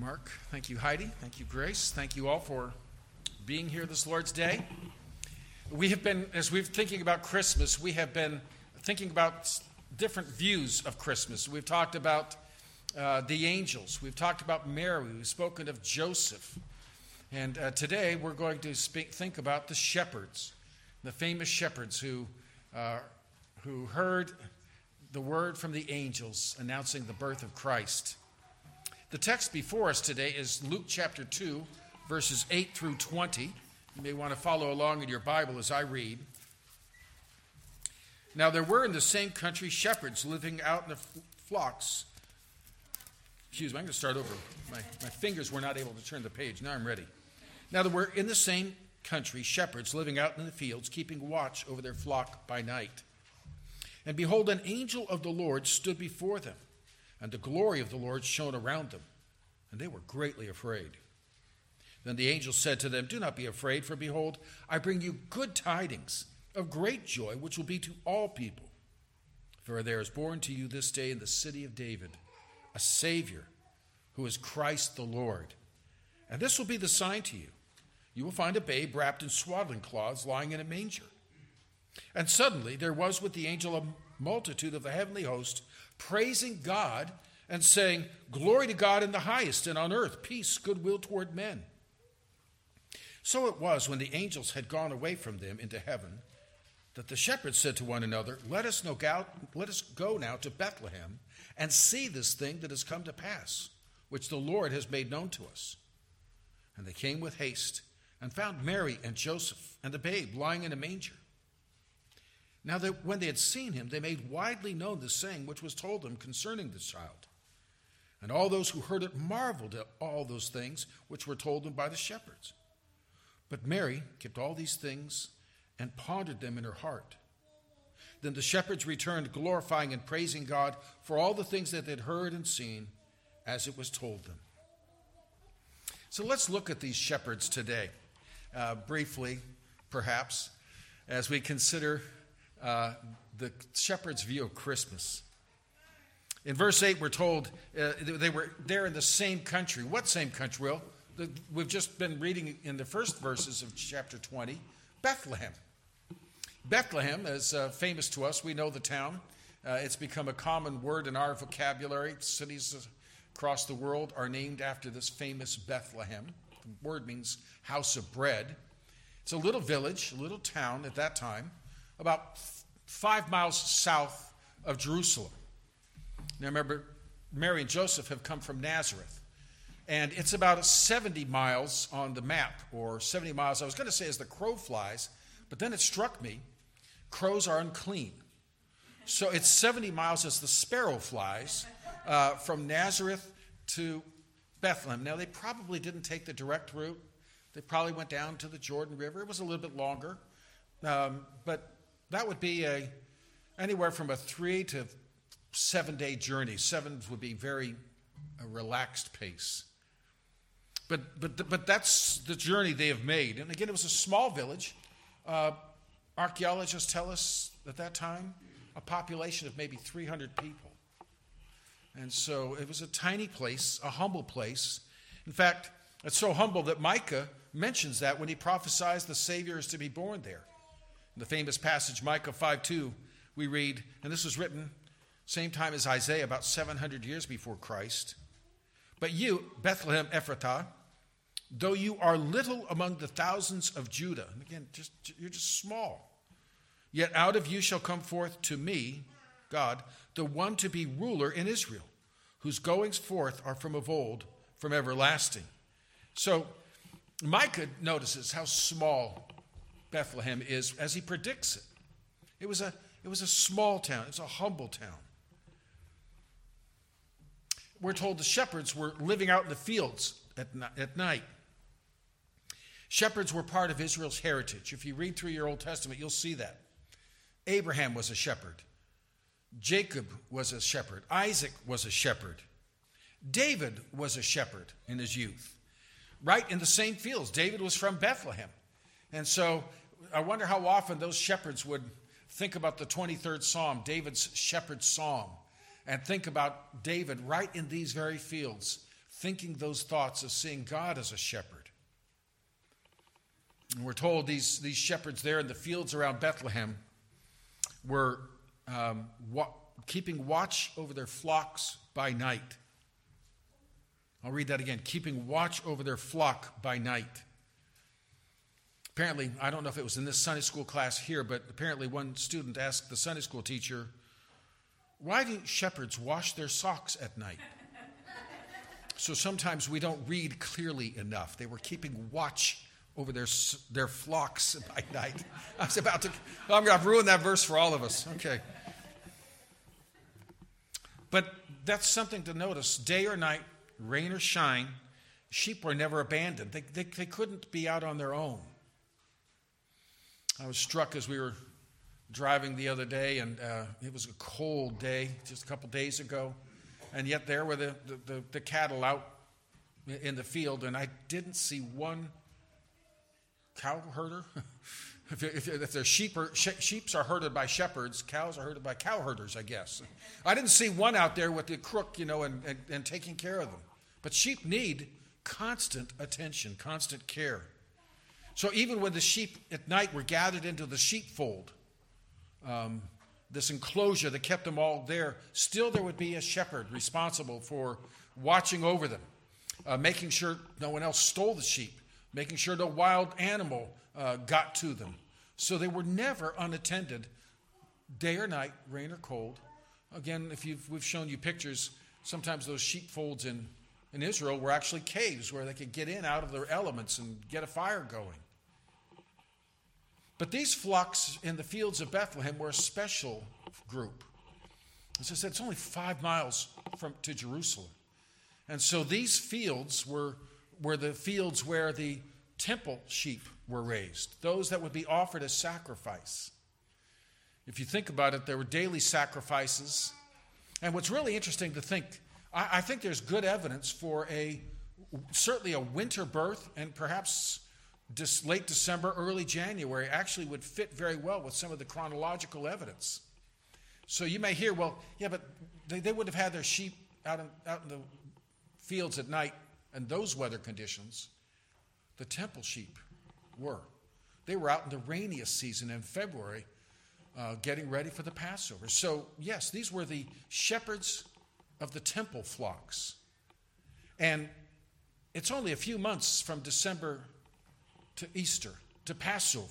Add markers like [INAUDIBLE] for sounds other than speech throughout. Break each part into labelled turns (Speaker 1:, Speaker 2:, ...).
Speaker 1: Mark. Thank you, Heidi. Thank you, Grace. Thank you all for being here this Lord's Day. We have been, as we've thinking about Christmas, we have been thinking about different views of Christmas. We've talked about uh, the angels. We've talked about Mary. We've spoken of Joseph. And uh, today we're going to speak, think about the shepherds, the famous shepherds who, uh, who heard the word from the angels announcing the birth of Christ. The text before us today is Luke chapter 2, verses 8 through 20. You may want to follow along in your Bible as I read. Now, there were in the same country shepherds living out in the flocks. Excuse me, I'm going to start over. My, my fingers were not able to turn the page. Now I'm ready. Now, there were in the same country shepherds living out in the fields, keeping watch over their flock by night. And behold, an angel of the Lord stood before them and the glory of the Lord shone around them, and they were greatly afraid. Then the angel said to them, Do not be afraid, for behold, I bring you good tidings of great joy, which will be to all people. For there is born to you this day in the city of David a Savior, who is Christ the Lord. And this will be the sign to you. You will find a babe wrapped in swaddling cloths lying in a manger. And suddenly there was with the angel a multitude of the heavenly host praising God and saying, Glory to God in the highest, and on earth peace, goodwill toward men. So it was when the angels had gone away from them into heaven that the shepherds said to one another, Let us, no go, let us go now to Bethlehem and see this thing that has come to pass, which the Lord has made known to us. And they came with haste and found Mary and Joseph and the babe lying in a manger. Now, that when they had seen him, they made widely known the saying which was told them concerning the child. And all those who heard it marveled at all those things which were told them by the shepherds. But Mary kept all these things and pondered them in her heart. Then the shepherds returned, glorifying and praising God for all the things that they had heard and seen as it was told them. So let's look at these shepherds today, uh, briefly, perhaps, as we consider uh, the shepherd's view of Christmas. In verse 8, we're told uh, they were there in the same country. What same country? Well, the, we've just been reading in the first verses of chapter 20 Bethlehem. Bethlehem is uh, famous to us. We know the town. Uh, it's become a common word in our vocabulary. Cities across the world are named after this famous Bethlehem. The word means house of bread. It's a little village, a little town at that time about five miles south of Jerusalem. Now remember, Mary and Joseph have come from Nazareth. And it's about 70 miles on the map, or 70 miles. I was going to say as the crow flies, but then it struck me crows are unclean. So it's 70 miles as the sparrow flies uh, from Nazareth to Bethlehem. Now, they probably didn't take the direct route. They probably went down to the Jordan River. It was a little bit longer. Um, but that would be a, anywhere from a three to seven day journey. Seven would be very a relaxed pace. But, but, but that's the journey they have made. And again, it was a small village. Uh, archaeologists tell us at that time a population of maybe 300 people. And so it was a tiny place, a humble place. In fact, it's so humble that Micah mentions that when he prophesies the Savior is to be born there. The famous passage, Micah 5 2, we read, and this was written same time as Isaiah, about 700 years before Christ. But you, Bethlehem Ephratah, though you are little among the thousands of Judah, and again, just, you're just small, yet out of you shall come forth to me, God, the one to be ruler in Israel, whose goings forth are from of old, from everlasting. So Micah notices how small Bethlehem is as he predicts it. It was a, it was a small town, it was a humble town. We're told the shepherds were living out in the fields at, at night. Shepherds were part of Israel's heritage. If you read through your Old Testament, you'll see that. Abraham was a shepherd. Jacob was a shepherd. Isaac was a shepherd. David was a shepherd in his youth. Right in the same fields. David was from Bethlehem. And so I wonder how often those shepherds would think about the 23rd Psalm, David's shepherd psalm, and think about David right in these very fields, thinking those thoughts of seeing God as a shepherd. And we're told these, these shepherds there in the fields around Bethlehem were um, wa- keeping watch over their flocks by night. I'll read that again keeping watch over their flock by night. Apparently, I don't know if it was in this Sunday school class here, but apparently one student asked the Sunday school teacher, Why do shepherds wash their socks at night? [LAUGHS] so sometimes we don't read clearly enough. They were keeping watch over their, their flocks [LAUGHS] by night. I was about to, I'm going to ruin that verse for all of us. Okay. But that's something to notice. Day or night, rain or shine, sheep were never abandoned. They, they, they couldn't be out on their own. I was struck as we were driving the other day, and uh, it was a cold day just a couple days ago. And yet, there were the, the, the, the cattle out in the field, and I didn't see one cow herder. [LAUGHS] if, if, if sheep are, sheeps are herded by shepherds, cows are herded by cow herders, I guess. I didn't see one out there with the crook, you know, and, and, and taking care of them. But sheep need constant attention, constant care. So even when the sheep at night were gathered into the sheepfold, um, this enclosure that kept them all there, still there would be a shepherd responsible for watching over them, uh, making sure no one else stole the sheep, making sure no wild animal uh, got to them. So they were never unattended, day or night, rain or cold. Again, if we've shown you pictures, sometimes those sheepfolds in in Israel were actually caves where they could get in out of their elements and get a fire going. But these flocks in the fields of Bethlehem were a special group. As I said, it's only five miles from, to Jerusalem. And so these fields were, were the fields where the temple sheep were raised, those that would be offered as sacrifice. If you think about it, there were daily sacrifices. And what's really interesting to think I, I think there's good evidence for a certainly a winter birth and perhaps late December, early January actually would fit very well with some of the chronological evidence. So you may hear, well, yeah, but they, they would have had their sheep out in, out in the fields at night in those weather conditions. The temple sheep were. They were out in the rainiest season in February, uh, getting ready for the Passover. So, yes, these were the shepherds of the temple flocks. And it's only a few months from December to Easter, to Passover.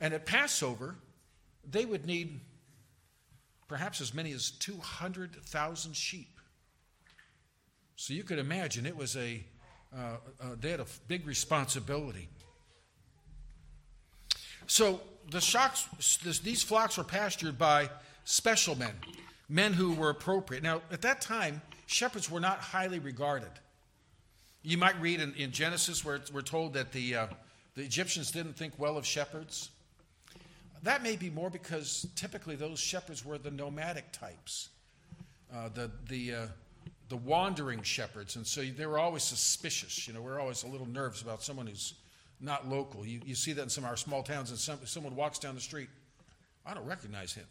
Speaker 1: And at Passover, they would need perhaps as many as 200,000 sheep. So you could imagine it was a, uh, uh, they had a big responsibility. So the shocks, this, these flocks were pastured by special men men who were appropriate. Now, at that time, shepherds were not highly regarded. You might read in, in Genesis where we're told that the, uh, the Egyptians didn't think well of shepherds. That may be more because typically those shepherds were the nomadic types, uh, the, the, uh, the wandering shepherds. And so they were always suspicious. You know, we're always a little nervous about someone who's not local. You, you see that in some of our small towns, and some, someone walks down the street. I don't recognize him.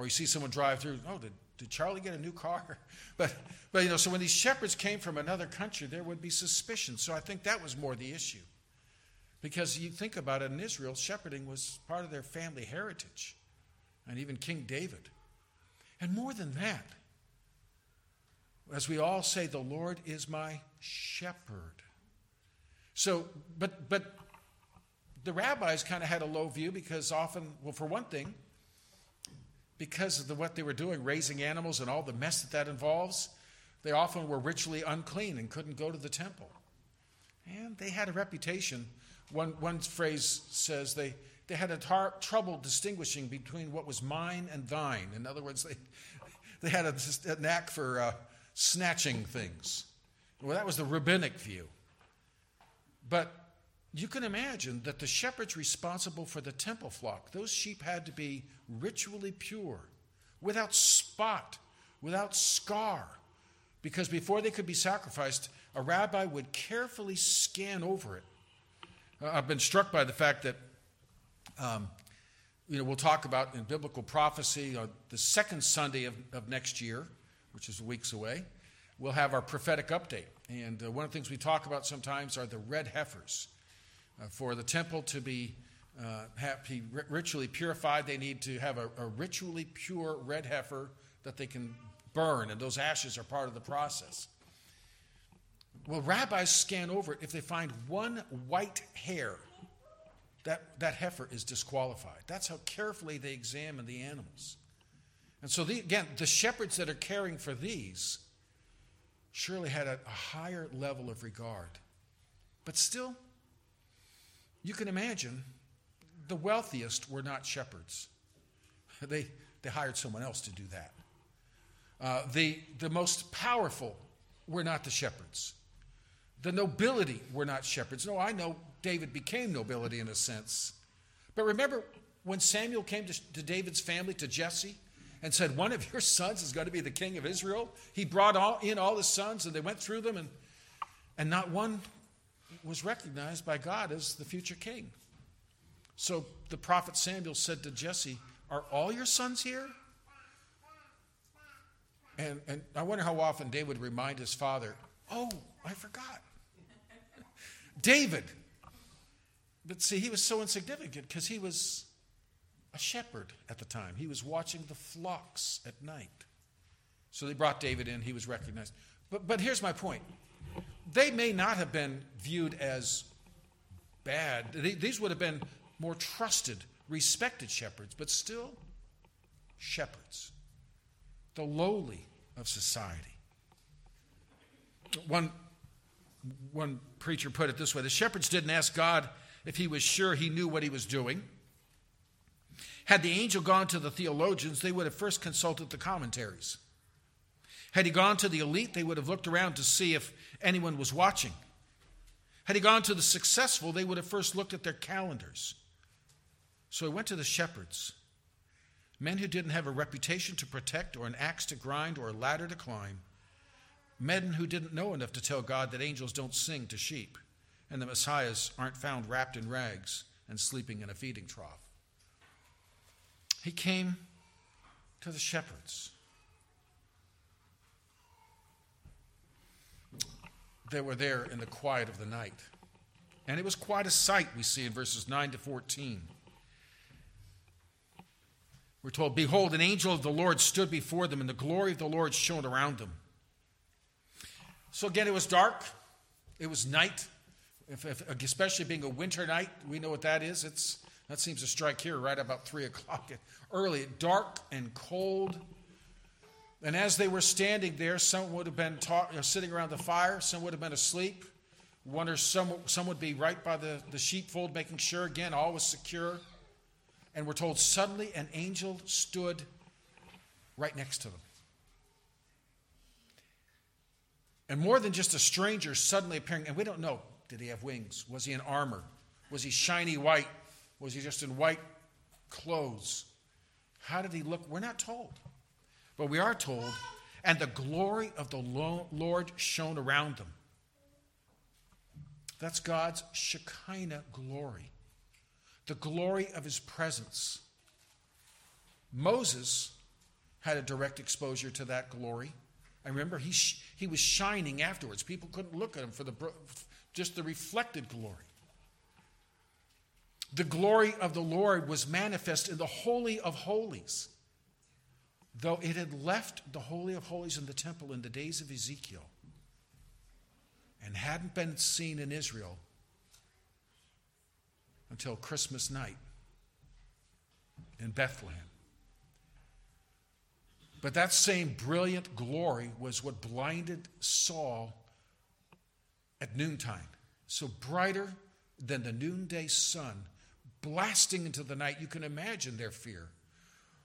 Speaker 1: Or you see someone drive through, oh, did, did Charlie get a new car? [LAUGHS] But, but, you know, so when these shepherds came from another country, there would be suspicion. So I think that was more the issue. Because you think about it, in Israel, shepherding was part of their family heritage, and even King David. And more than that, as we all say, the Lord is my shepherd. So, but, but the rabbis kind of had a low view because often, well, for one thing, because of the, what they were doing, raising animals and all the mess that that involves, they often were ritually unclean and couldn't go to the temple. And they had a reputation. One, one phrase says they, they had a tar- trouble distinguishing between what was mine and thine. In other words, they, [LAUGHS] they had a, a knack for uh, snatching things. Well, that was the rabbinic view. But you can imagine that the shepherds responsible for the temple flock, those sheep had to be ritually pure, without spot, without scar, because before they could be sacrificed, a rabbi would carefully scan over it. Uh, I've been struck by the fact that, um, you know, we'll talk about in biblical prophecy uh, the second Sunday of, of next year, which is weeks away. we'll have our prophetic update. And uh, one of the things we talk about sometimes are the red heifers. Uh, for the temple to be, uh, ritually purified, they need to have a, a ritually pure red heifer that they can burn, and those ashes are part of the process. Well, rabbis scan over it. If they find one white hair, that, that heifer is disqualified. That's how carefully they examine the animals. And so, the, again, the shepherds that are caring for these surely had a, a higher level of regard. But still, you can imagine the wealthiest were not shepherds, [LAUGHS] they, they hired someone else to do that. Uh, the, the most powerful were not the shepherds. The nobility were not shepherds. No, I know David became nobility in a sense. But remember when Samuel came to, to David's family, to Jesse, and said, One of your sons is going to be the king of Israel? He brought all, in all his sons, and they went through them, and, and not one was recognized by God as the future king. So the prophet Samuel said to Jesse, Are all your sons here? And, and I wonder how often David would remind his father, Oh, I forgot. [LAUGHS] David. But see, he was so insignificant because he was a shepherd at the time. He was watching the flocks at night. So they brought David in, he was recognized. But, but here's my point they may not have been viewed as bad, these would have been more trusted, respected shepherds, but still shepherds, the lowly of society. One, one preacher put it this way the shepherds didn't ask God if he was sure he knew what he was doing. Had the angel gone to the theologians, they would have first consulted the commentaries. Had he gone to the elite, they would have looked around to see if anyone was watching. Had he gone to the successful, they would have first looked at their calendars. So he went to the shepherds, men who didn't have a reputation to protect, or an axe to grind, or a ladder to climb, men who didn't know enough to tell God that angels don't sing to sheep, and the messiahs aren't found wrapped in rags and sleeping in a feeding trough. He came to the shepherds. They were there in the quiet of the night. And it was quite a sight, we see in verses 9 to 14. We're told, Behold, an angel of the Lord stood before them, and the glory of the Lord shone around them. So again, it was dark, it was night, if, if, especially being a winter night. We know what that is. It's, that seems to strike here right about 3 o'clock early, dark and cold. And as they were standing there, some would have been talk, sitting around the fire, some would have been asleep. One or some, some would be right by the, the sheepfold, making sure, again, all was secure. And we're told suddenly an angel stood right next to them. And more than just a stranger suddenly appearing, and we don't know did he have wings? Was he in armor? Was he shiny white? Was he just in white clothes? How did he look? We're not told. But we are told, and the glory of the Lord shone around them. That's God's Shekinah glory, the glory of his presence. Moses had a direct exposure to that glory. I remember he, he was shining afterwards. People couldn't look at him for the, just the reflected glory. The glory of the Lord was manifest in the Holy of Holies though it had left the Holy of Holies in the temple in the days of Ezekiel and hadn't been seen in Israel until Christmas night in Bethlehem. But that same brilliant glory was what blinded Saul at noontime. So brighter than the noonday sun, blasting into the night. You can imagine their fear.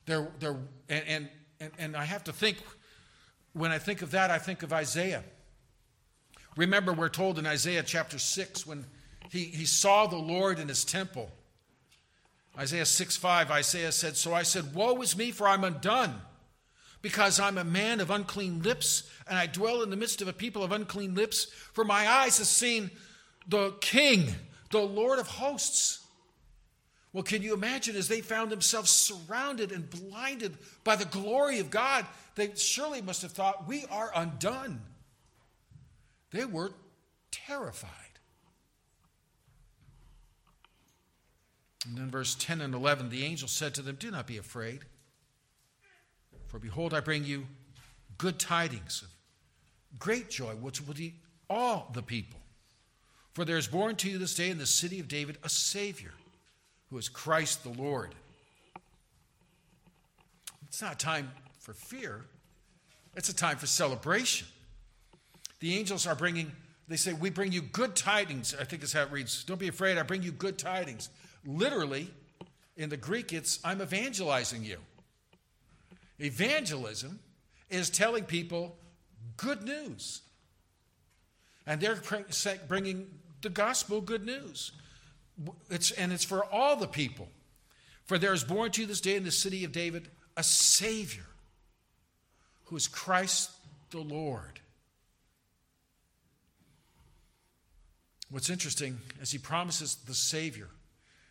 Speaker 1: Their, their, and, and and, and I have to think, when I think of that, I think of Isaiah. Remember, we're told in Isaiah chapter 6 when he, he saw the Lord in his temple. Isaiah 6 5, Isaiah said, So I said, Woe is me, for I'm undone, because I'm a man of unclean lips, and I dwell in the midst of a people of unclean lips, for my eyes have seen the King, the Lord of hosts. Well, can you imagine as they found themselves surrounded and blinded by the glory of God, they surely must have thought, We are undone. They were terrified. And then verse 10 and 11 the angel said to them, Do not be afraid. For behold, I bring you good tidings of great joy, which will be all the people. For there is born to you this day in the city of David a Savior, who is Christ the Lord. It's not a time for fear, it's a time for celebration. The angels are bringing, they say, We bring you good tidings. I think is how it reads. Don't be afraid, I bring you good tidings. Literally, in the Greek, it's I'm evangelizing you. Evangelism is telling people good news. And they're bringing the gospel good news. It's, and it's for all the people. For there is born to you this day in the city of David a Savior who is Christ the Lord. What's interesting is he promises the Savior.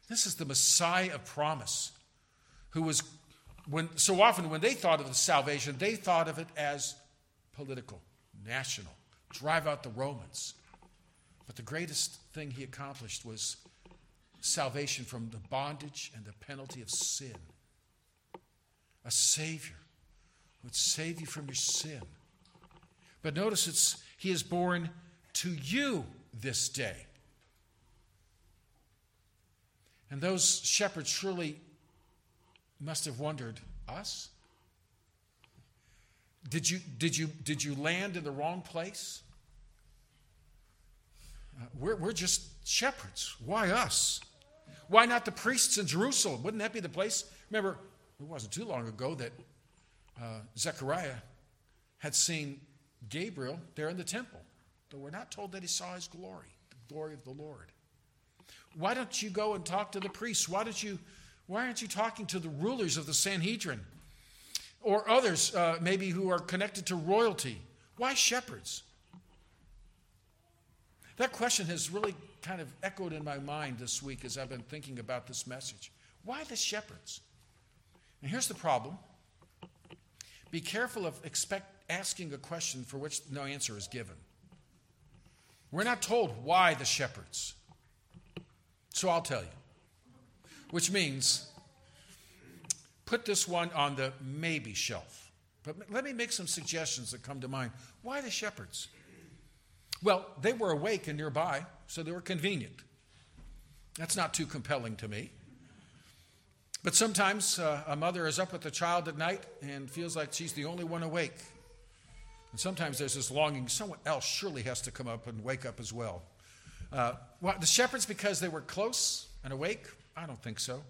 Speaker 1: This is the Messiah of promise, who was when so often when they thought of the salvation, they thought of it as political, national, drive out the Romans. But the greatest thing he accomplished was salvation from the bondage and the penalty of sin. A Savior would save you from your sin. But notice it's he is born to you this day. And those shepherds surely must have wondered, us? Did you, did you, did you land in the wrong place? Uh, we're, we're just shepherds. Why us? Why not the priests in Jerusalem? Wouldn't that be the place? Remember, it wasn't too long ago that uh, Zechariah had seen Gabriel there in the temple, though we're not told that he saw his glory, the glory of the Lord. Why don't you go and talk to the priests? Why don't you? Why aren't you talking to the rulers of the Sanhedrin or others, uh, maybe who are connected to royalty? Why shepherds? That question has really kind of echoed in my mind this week as I've been thinking about this message. Why the shepherds? And here's the problem be careful of expect, asking a question for which no answer is given. We're not told why the shepherds. So I'll tell you. Which means put this one on the maybe shelf. But let me make some suggestions that come to mind. Why the shepherds? Well, they were awake and nearby, so they were convenient. That's not too compelling to me. But sometimes uh, a mother is up with the child at night and feels like she's the only one awake. And sometimes there's this longing, someone else surely has to come up and wake up as well. Uh, well, the shepherds, because they were close and awake? I don't think so.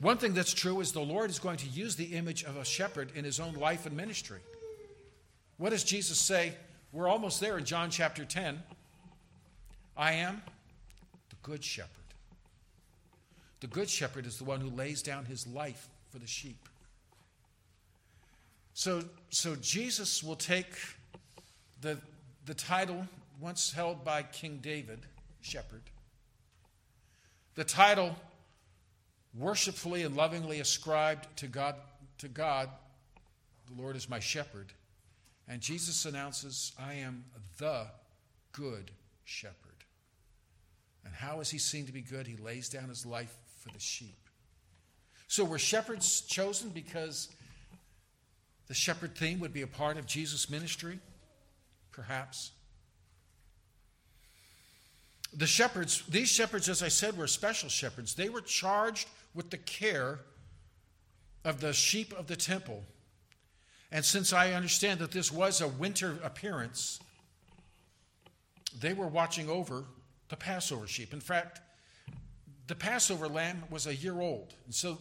Speaker 1: One thing that's true is the Lord is going to use the image of a shepherd in his own life and ministry. What does Jesus say? We're almost there in John chapter 10. I am the good shepherd. The good shepherd is the one who lays down his life for the sheep. So, so Jesus will take the, the title once held by King David, shepherd, the title worshipfully and lovingly ascribed to God, to God, the Lord is my shepherd. And Jesus announces, I am the good shepherd. And how is he seen to be good? He lays down his life for the sheep. So were shepherds chosen because the shepherd theme would be a part of Jesus' ministry? Perhaps. The shepherds, these shepherds, as I said, were special shepherds. They were charged with the care of the sheep of the temple and since I understand that this was a winter appearance, they were watching over the Passover sheep. In fact, the Passover lamb was a year old. And so,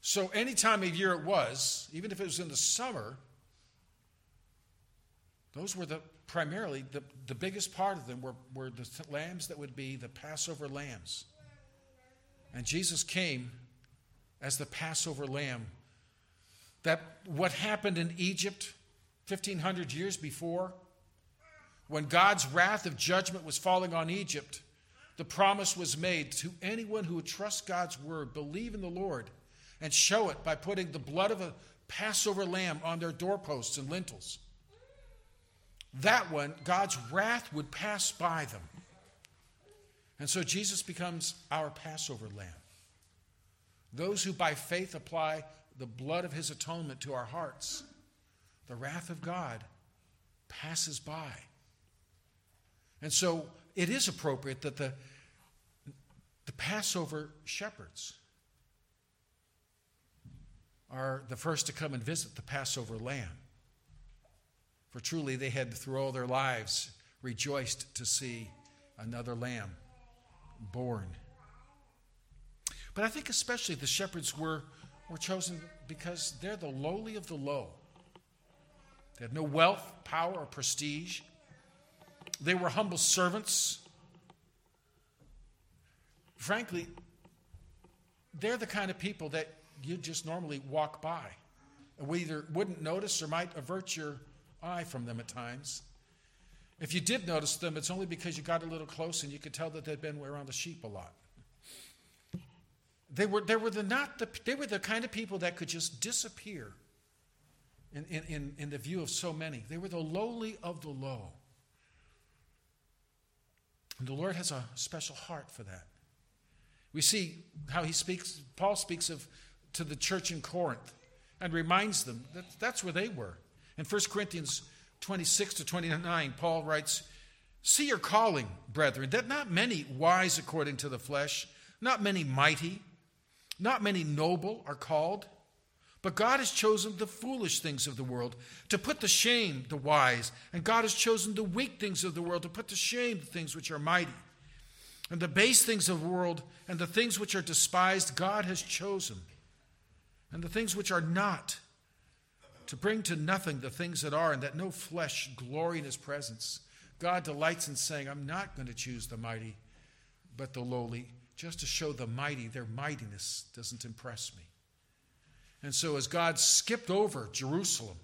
Speaker 1: so any time of year it was, even if it was in the summer, those were the primarily the, the biggest part of them were, were the lambs that would be the Passover lambs. And Jesus came as the Passover lamb that what happened in Egypt 1500 years before, when God's wrath of judgment was falling on Egypt, the promise was made to anyone who would trust God's word, believe in the Lord, and show it by putting the blood of a Passover lamb on their doorposts and lintels. that one, God's wrath would pass by them. And so Jesus becomes our Passover lamb. Those who by faith apply the blood of his atonement to our hearts, the wrath of God passes by. And so it is appropriate that the, the Passover shepherds are the first to come and visit the Passover lamb. For truly they had, through all their lives, rejoiced to see another lamb born. But I think especially the shepherds were, were chosen because they're the lowly of the low. They had no wealth, power, or prestige. They were humble servants. Frankly, they're the kind of people that you just normally walk by. We either wouldn't notice or might avert your eye from them at times. If you did notice them, it's only because you got a little close and you could tell that they'd been around the sheep a lot. They were, they were, the, not the, they were the kind of people that could just disappear in, in, in the view of so many. They were the lowly of the low. And the Lord has a special heart for that. We see how he speaks, Paul speaks of to the church in Corinth and reminds them that that's where they were. In 1 Corinthians 26 to 29, Paul writes, See your calling, brethren, that not many wise according to the flesh, not many mighty, not many noble are called. But God has chosen the foolish things of the world to put to shame the wise, and God has chosen the weak things of the world to put to shame the things which are mighty. And the base things of the world and the things which are despised, God has chosen. And the things which are not, to bring to nothing the things that are, and that no flesh glory in his presence. God delights in saying, I'm not going to choose the mighty, but the lowly, just to show the mighty their mightiness doesn't impress me. And so, as God skipped over Jerusalem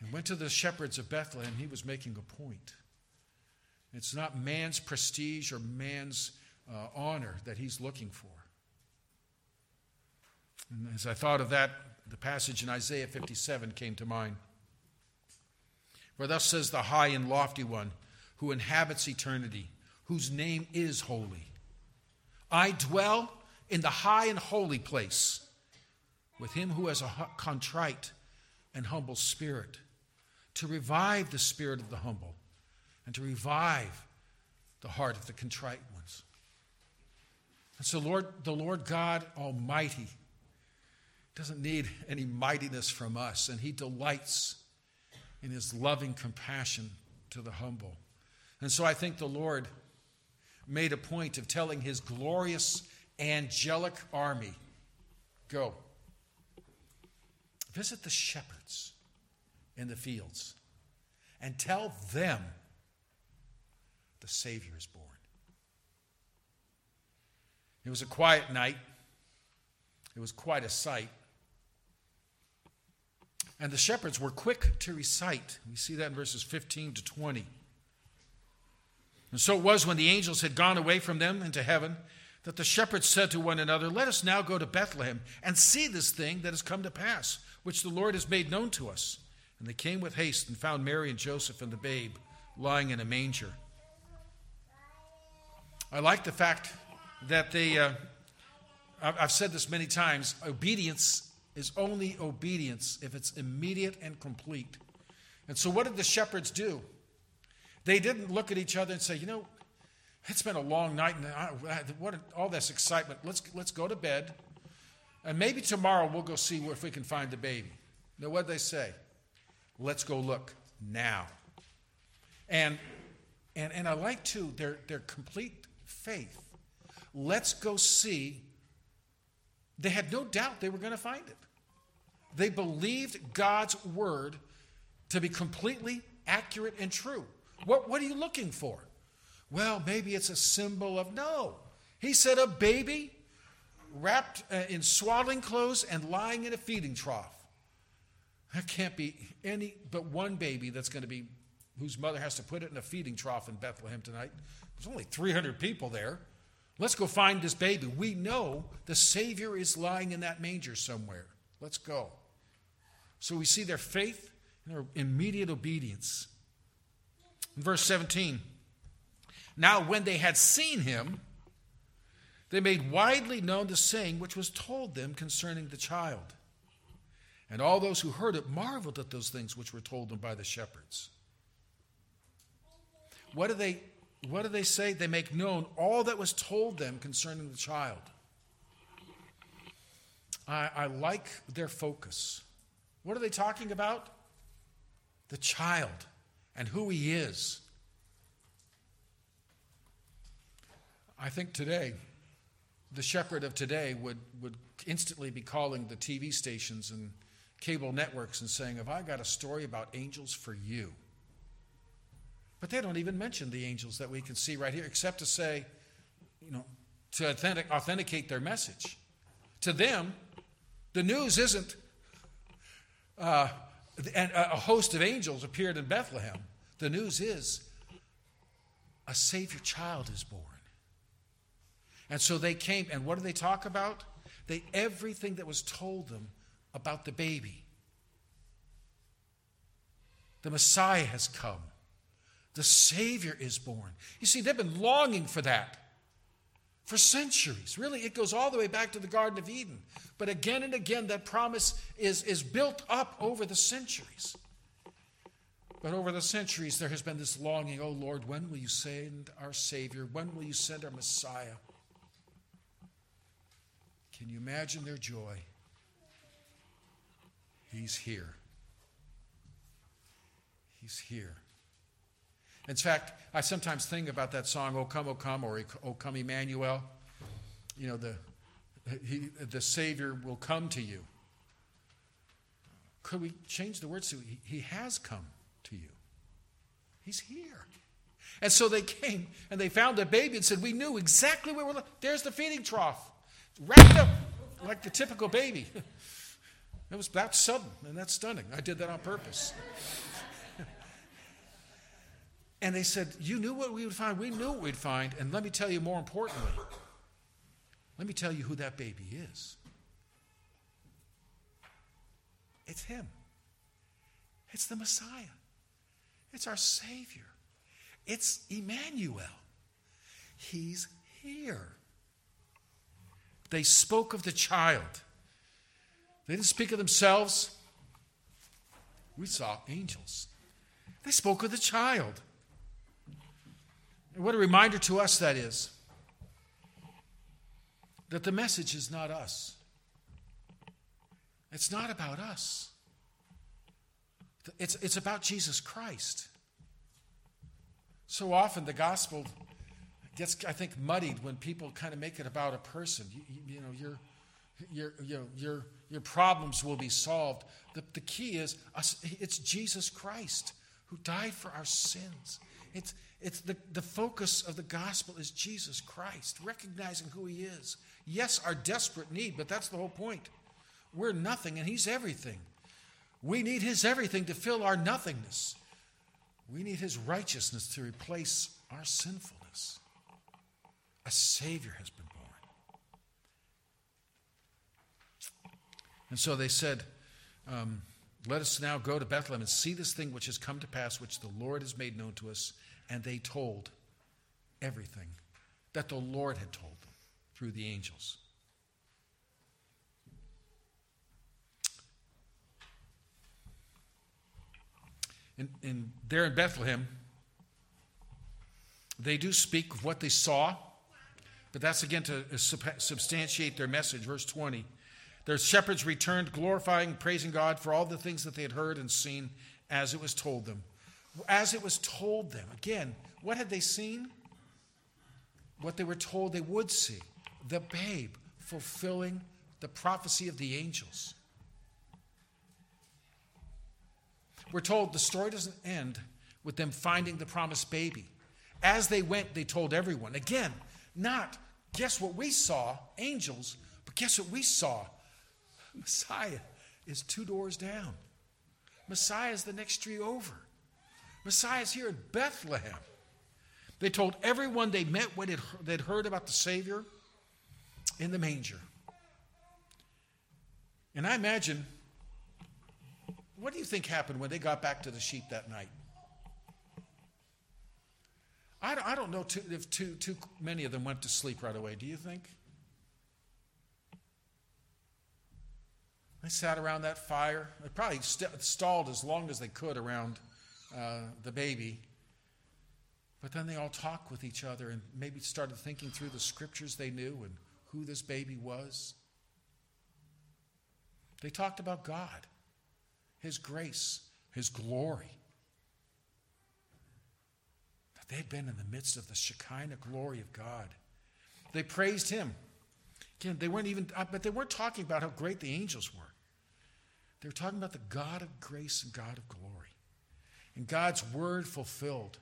Speaker 1: and went to the shepherds of Bethlehem, he was making a point. It's not man's prestige or man's uh, honor that he's looking for. And as I thought of that, the passage in Isaiah 57 came to mind. For thus says the high and lofty one who inhabits eternity, whose name is holy. I dwell in the high and holy place with him who has a contrite and humble spirit, to revive the spirit of the humble and to revive the heart of the contrite ones. And so, Lord, the Lord God Almighty doesn't need any mightiness from us, and He delights in His loving compassion to the humble. And so I think the Lord made a point of telling His glorious angelic army go, visit the shepherds in the fields, and tell them the Savior is born. It was a quiet night. It was quite a sight. And the shepherds were quick to recite. We see that in verses 15 to 20. And so it was when the angels had gone away from them into heaven that the shepherds said to one another, Let us now go to Bethlehem and see this thing that has come to pass, which the Lord has made known to us. And they came with haste and found Mary and Joseph and the babe lying in a manger. I like the fact that they, uh, I've said this many times, obedience is only obedience if it's immediate and complete. And so, what did the shepherds do? They didn't look at each other and say, you know, it's been a long night and I, what all this excitement. Let's let's go to bed, and maybe tomorrow we'll go see if we can find the baby. Now, what did they say? Let's go look now. And and and I like too their their complete faith. Let's go see. They had no doubt they were going to find it. They believed God's word to be completely accurate and true. What, what are you looking for? Well, maybe it's a symbol of no. He said a baby wrapped uh, in swaddling clothes and lying in a feeding trough. There can't be any but one baby that's going to be whose mother has to put it in a feeding trough in Bethlehem tonight. There's only 300 people there. Let's go find this baby. We know the Savior is lying in that manger somewhere. Let's go. So we see their faith and Their immediate obedience. Verse 17, now when they had seen him, they made widely known the saying which was told them concerning the child. And all those who heard it marveled at those things which were told them by the shepherds. What do they, what do they say? They make known all that was told them concerning the child. I, I like their focus. What are they talking about? The child and who he is. I think today, the shepherd of today would, would instantly be calling the TV stations and cable networks and saying, Have I got a story about angels for you? But they don't even mention the angels that we can see right here, except to say, you know, to authentic, authenticate their message. To them, the news isn't uh, a host of angels appeared in Bethlehem. The news is a Savior child is born. And so they came, and what do they talk about? They everything that was told them about the baby. The Messiah has come. The Savior is born. You see, they've been longing for that for centuries. Really, it goes all the way back to the Garden of Eden. But again and again, that promise is, is built up over the centuries. But over the centuries, there has been this longing oh Lord, when will you send our Savior? When will you send our Messiah? Can you imagine their joy? He's here. He's here. In fact, I sometimes think about that song, O Come, O Come, or O Come Emmanuel. You know, the, he, the Savior will come to you. Could we change the words to he, has come to you? He's here. And so they came and they found a baby and said, We knew exactly where we're. There's the feeding trough, wrapped up like the typical baby. It was that sudden, and that's stunning. I did that on purpose. And they said, You knew what we would find. We knew what we'd find. And let me tell you more importantly, let me tell you who that baby is. It's Him, it's the Messiah, it's our Savior, it's Emmanuel. He's here. They spoke of the child. They didn't speak of themselves. We saw angels. They spoke of the child. What a reminder to us that is that the message is not us. It's not about us. It's, it's about Jesus Christ. So often the gospel gets, I think, muddied when people kind of make it about a person. You, you know, your, your, you know, your, your problems will be solved. The, the key is us, it's Jesus Christ who died for our sins. It's, it's the, the focus of the gospel is Jesus Christ, recognizing who he is. Yes, our desperate need, but that's the whole point. We're nothing and he's everything. We need his everything to fill our nothingness. We need his righteousness to replace our sinfulness. A Savior has been born. And so they said, um, Let us now go to Bethlehem and see this thing which has come to pass, which the Lord has made known to us and they told everything that the Lord had told them through the angels. And, and there in Bethlehem, they do speak of what they saw, but that's again to uh, substantiate their message. Verse 20. Their shepherds returned, glorifying, praising God for all the things that they had heard and seen as it was told them as it was told them. Again, what had they seen? What they were told they would see the babe fulfilling the prophecy of the angels. We're told the story doesn't end with them finding the promised baby. As they went, they told everyone. Again, not guess what we saw, angels, but guess what we saw? Messiah is two doors down. Messiah is the next tree over. Messiah's here in Bethlehem. They told everyone they met what they'd heard about the Savior in the manger. And I imagine, what do you think happened when they got back to the sheep that night? I don't, know if too, too many of them went to sleep right away. Do you think? They sat around that fire. They probably st- stalled as long as they could around uh, the baby. But then they all talked with each other and maybe started thinking through the scriptures they knew and who this baby was. They talked about God, His grace, His glory. That they'd been in the midst of the Shekinah glory of God. They praised Him. Again, they weren't even, uh, but they weren't talking about how great the angels were. They were talking about the God of grace and God of glory. And God's word fulfilled.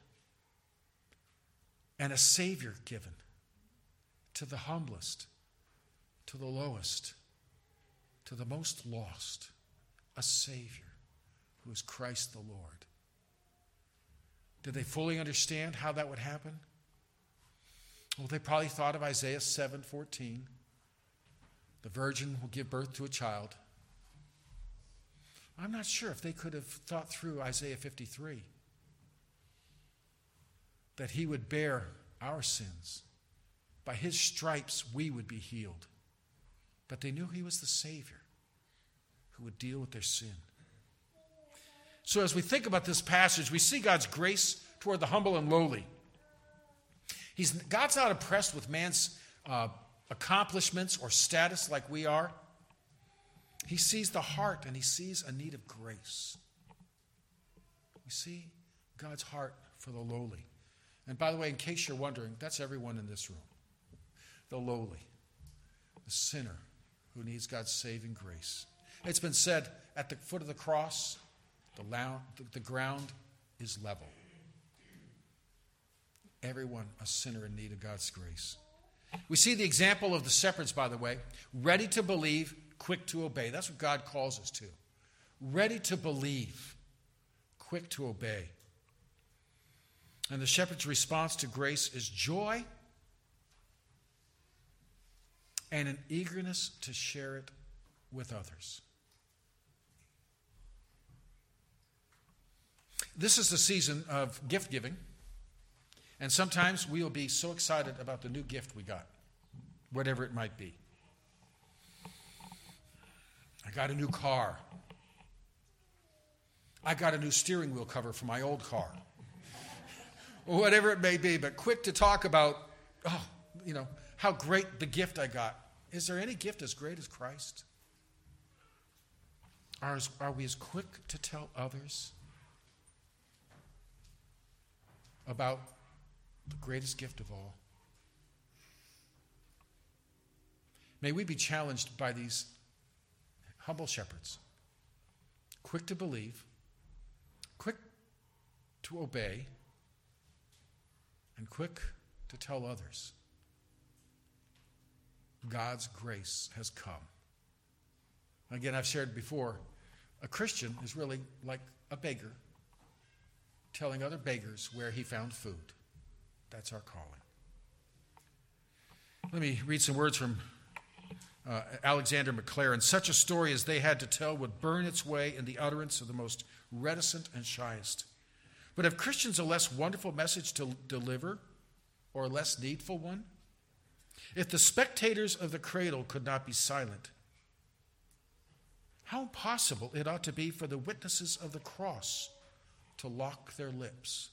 Speaker 1: And a Savior given to the humblest, to the lowest, to the most lost. A Savior who is Christ the Lord. Did they fully understand how that would happen? Well, they probably thought of Isaiah 7:14. The virgin will give birth to a child I'm not sure if they could have thought through Isaiah 53 that he would bear our sins. By his stripes, we would be healed. But they knew he was the Savior who would deal with their sin. So, as we think about this passage, we see God's grace toward the humble and lowly. He's, God's not impressed with man's uh, accomplishments or status like we are. He sees the heart and he sees a need of grace. We see God's heart for the lowly. And by the way, in case you're wondering, that's everyone in this room the lowly, the sinner who needs God's saving grace. It's been said at the foot of the cross, the, the ground is level. Everyone a sinner in need of God's grace. We see the example of the shepherds, by the way, ready to believe, quick to obey. That's what God calls us to. Ready to believe, quick to obey. And the shepherd's response to grace is joy and an eagerness to share it with others. This is the season of gift giving. And sometimes we will be so excited about the new gift we got, whatever it might be. I got a new car. I got a new steering wheel cover for my old car. whatever it may be, but quick to talk about, oh, you know, how great the gift I got. Is there any gift as great as Christ? Are, are we as quick to tell others about the greatest gift of all? May we be challenged by these humble shepherds, quick to believe, quick to obey, and quick to tell others. God's grace has come. Again, I've shared before, a Christian is really like a beggar telling other beggars where he found food. That's our calling. Let me read some words from uh, Alexander Maclaren, such a story as they had to tell would burn its way in the utterance of the most reticent and shyest. But have Christians a less wonderful message to deliver or a less needful one? If the spectators of the cradle could not be silent, how impossible it ought to be for the witnesses of the cross to lock their lips.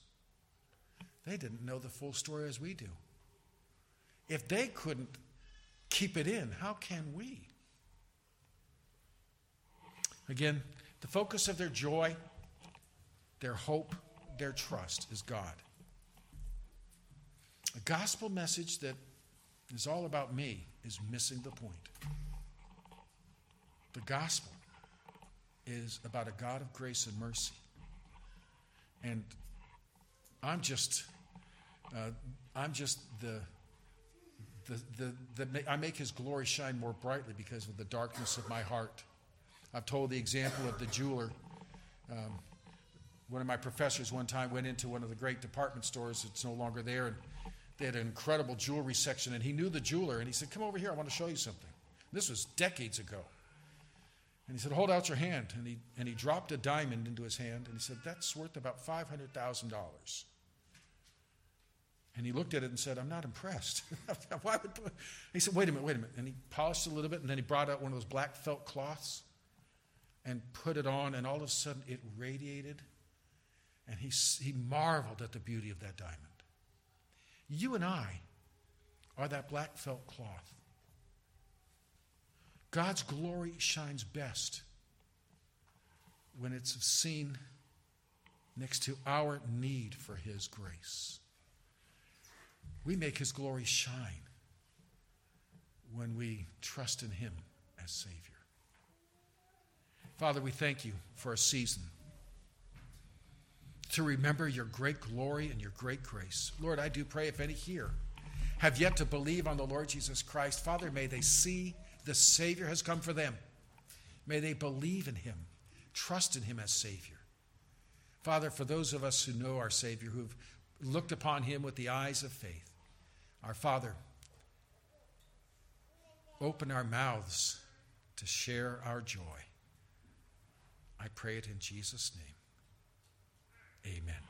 Speaker 1: They didn't know the full story as we do. If they couldn't keep it in. How can we? Again, the focus of their joy, their hope, their trust is God. A gospel message that is all about me is missing the point. The gospel is about a God of grace and mercy. And I'm just, uh, I'm just the the, the, the, I make his glory shine more brightly because of the darkness of my heart. I've told the example of the jeweler. Um, one of my professors one time went into one of the great department stores that's no longer there, and they had an incredible jewelry section, and he knew the jeweler, and he said, Come over here, I want to show you something. This was decades ago. And he said, Hold out your hand. And he, and he dropped a diamond into his hand and he said, That's worth about $500,000. And he looked at it and said, I'm not impressed. [LAUGHS] Why would, he said, Wait a minute, wait a minute. And he polished a little bit and then he brought out one of those black felt cloths and put it on, and all of a sudden it radiated. And he, he marveled at the beauty of that diamond. You and I are that black felt cloth. God's glory shines best when it's seen next to our need for His grace. We make His glory shine when we trust in Him as Savior. Father, we thank you for a season to remember your great glory and your great grace. Lord, I do pray if any here have yet to believe on the Lord Jesus Christ, Father, may they see the Savior has come for them. May they believe in him, trust in him as Savior. Father, for those of us who know our Savior, who've looked upon him with the eyes of faith, our Father, open our mouths to share our joy. I pray it in Jesus' name. Amen.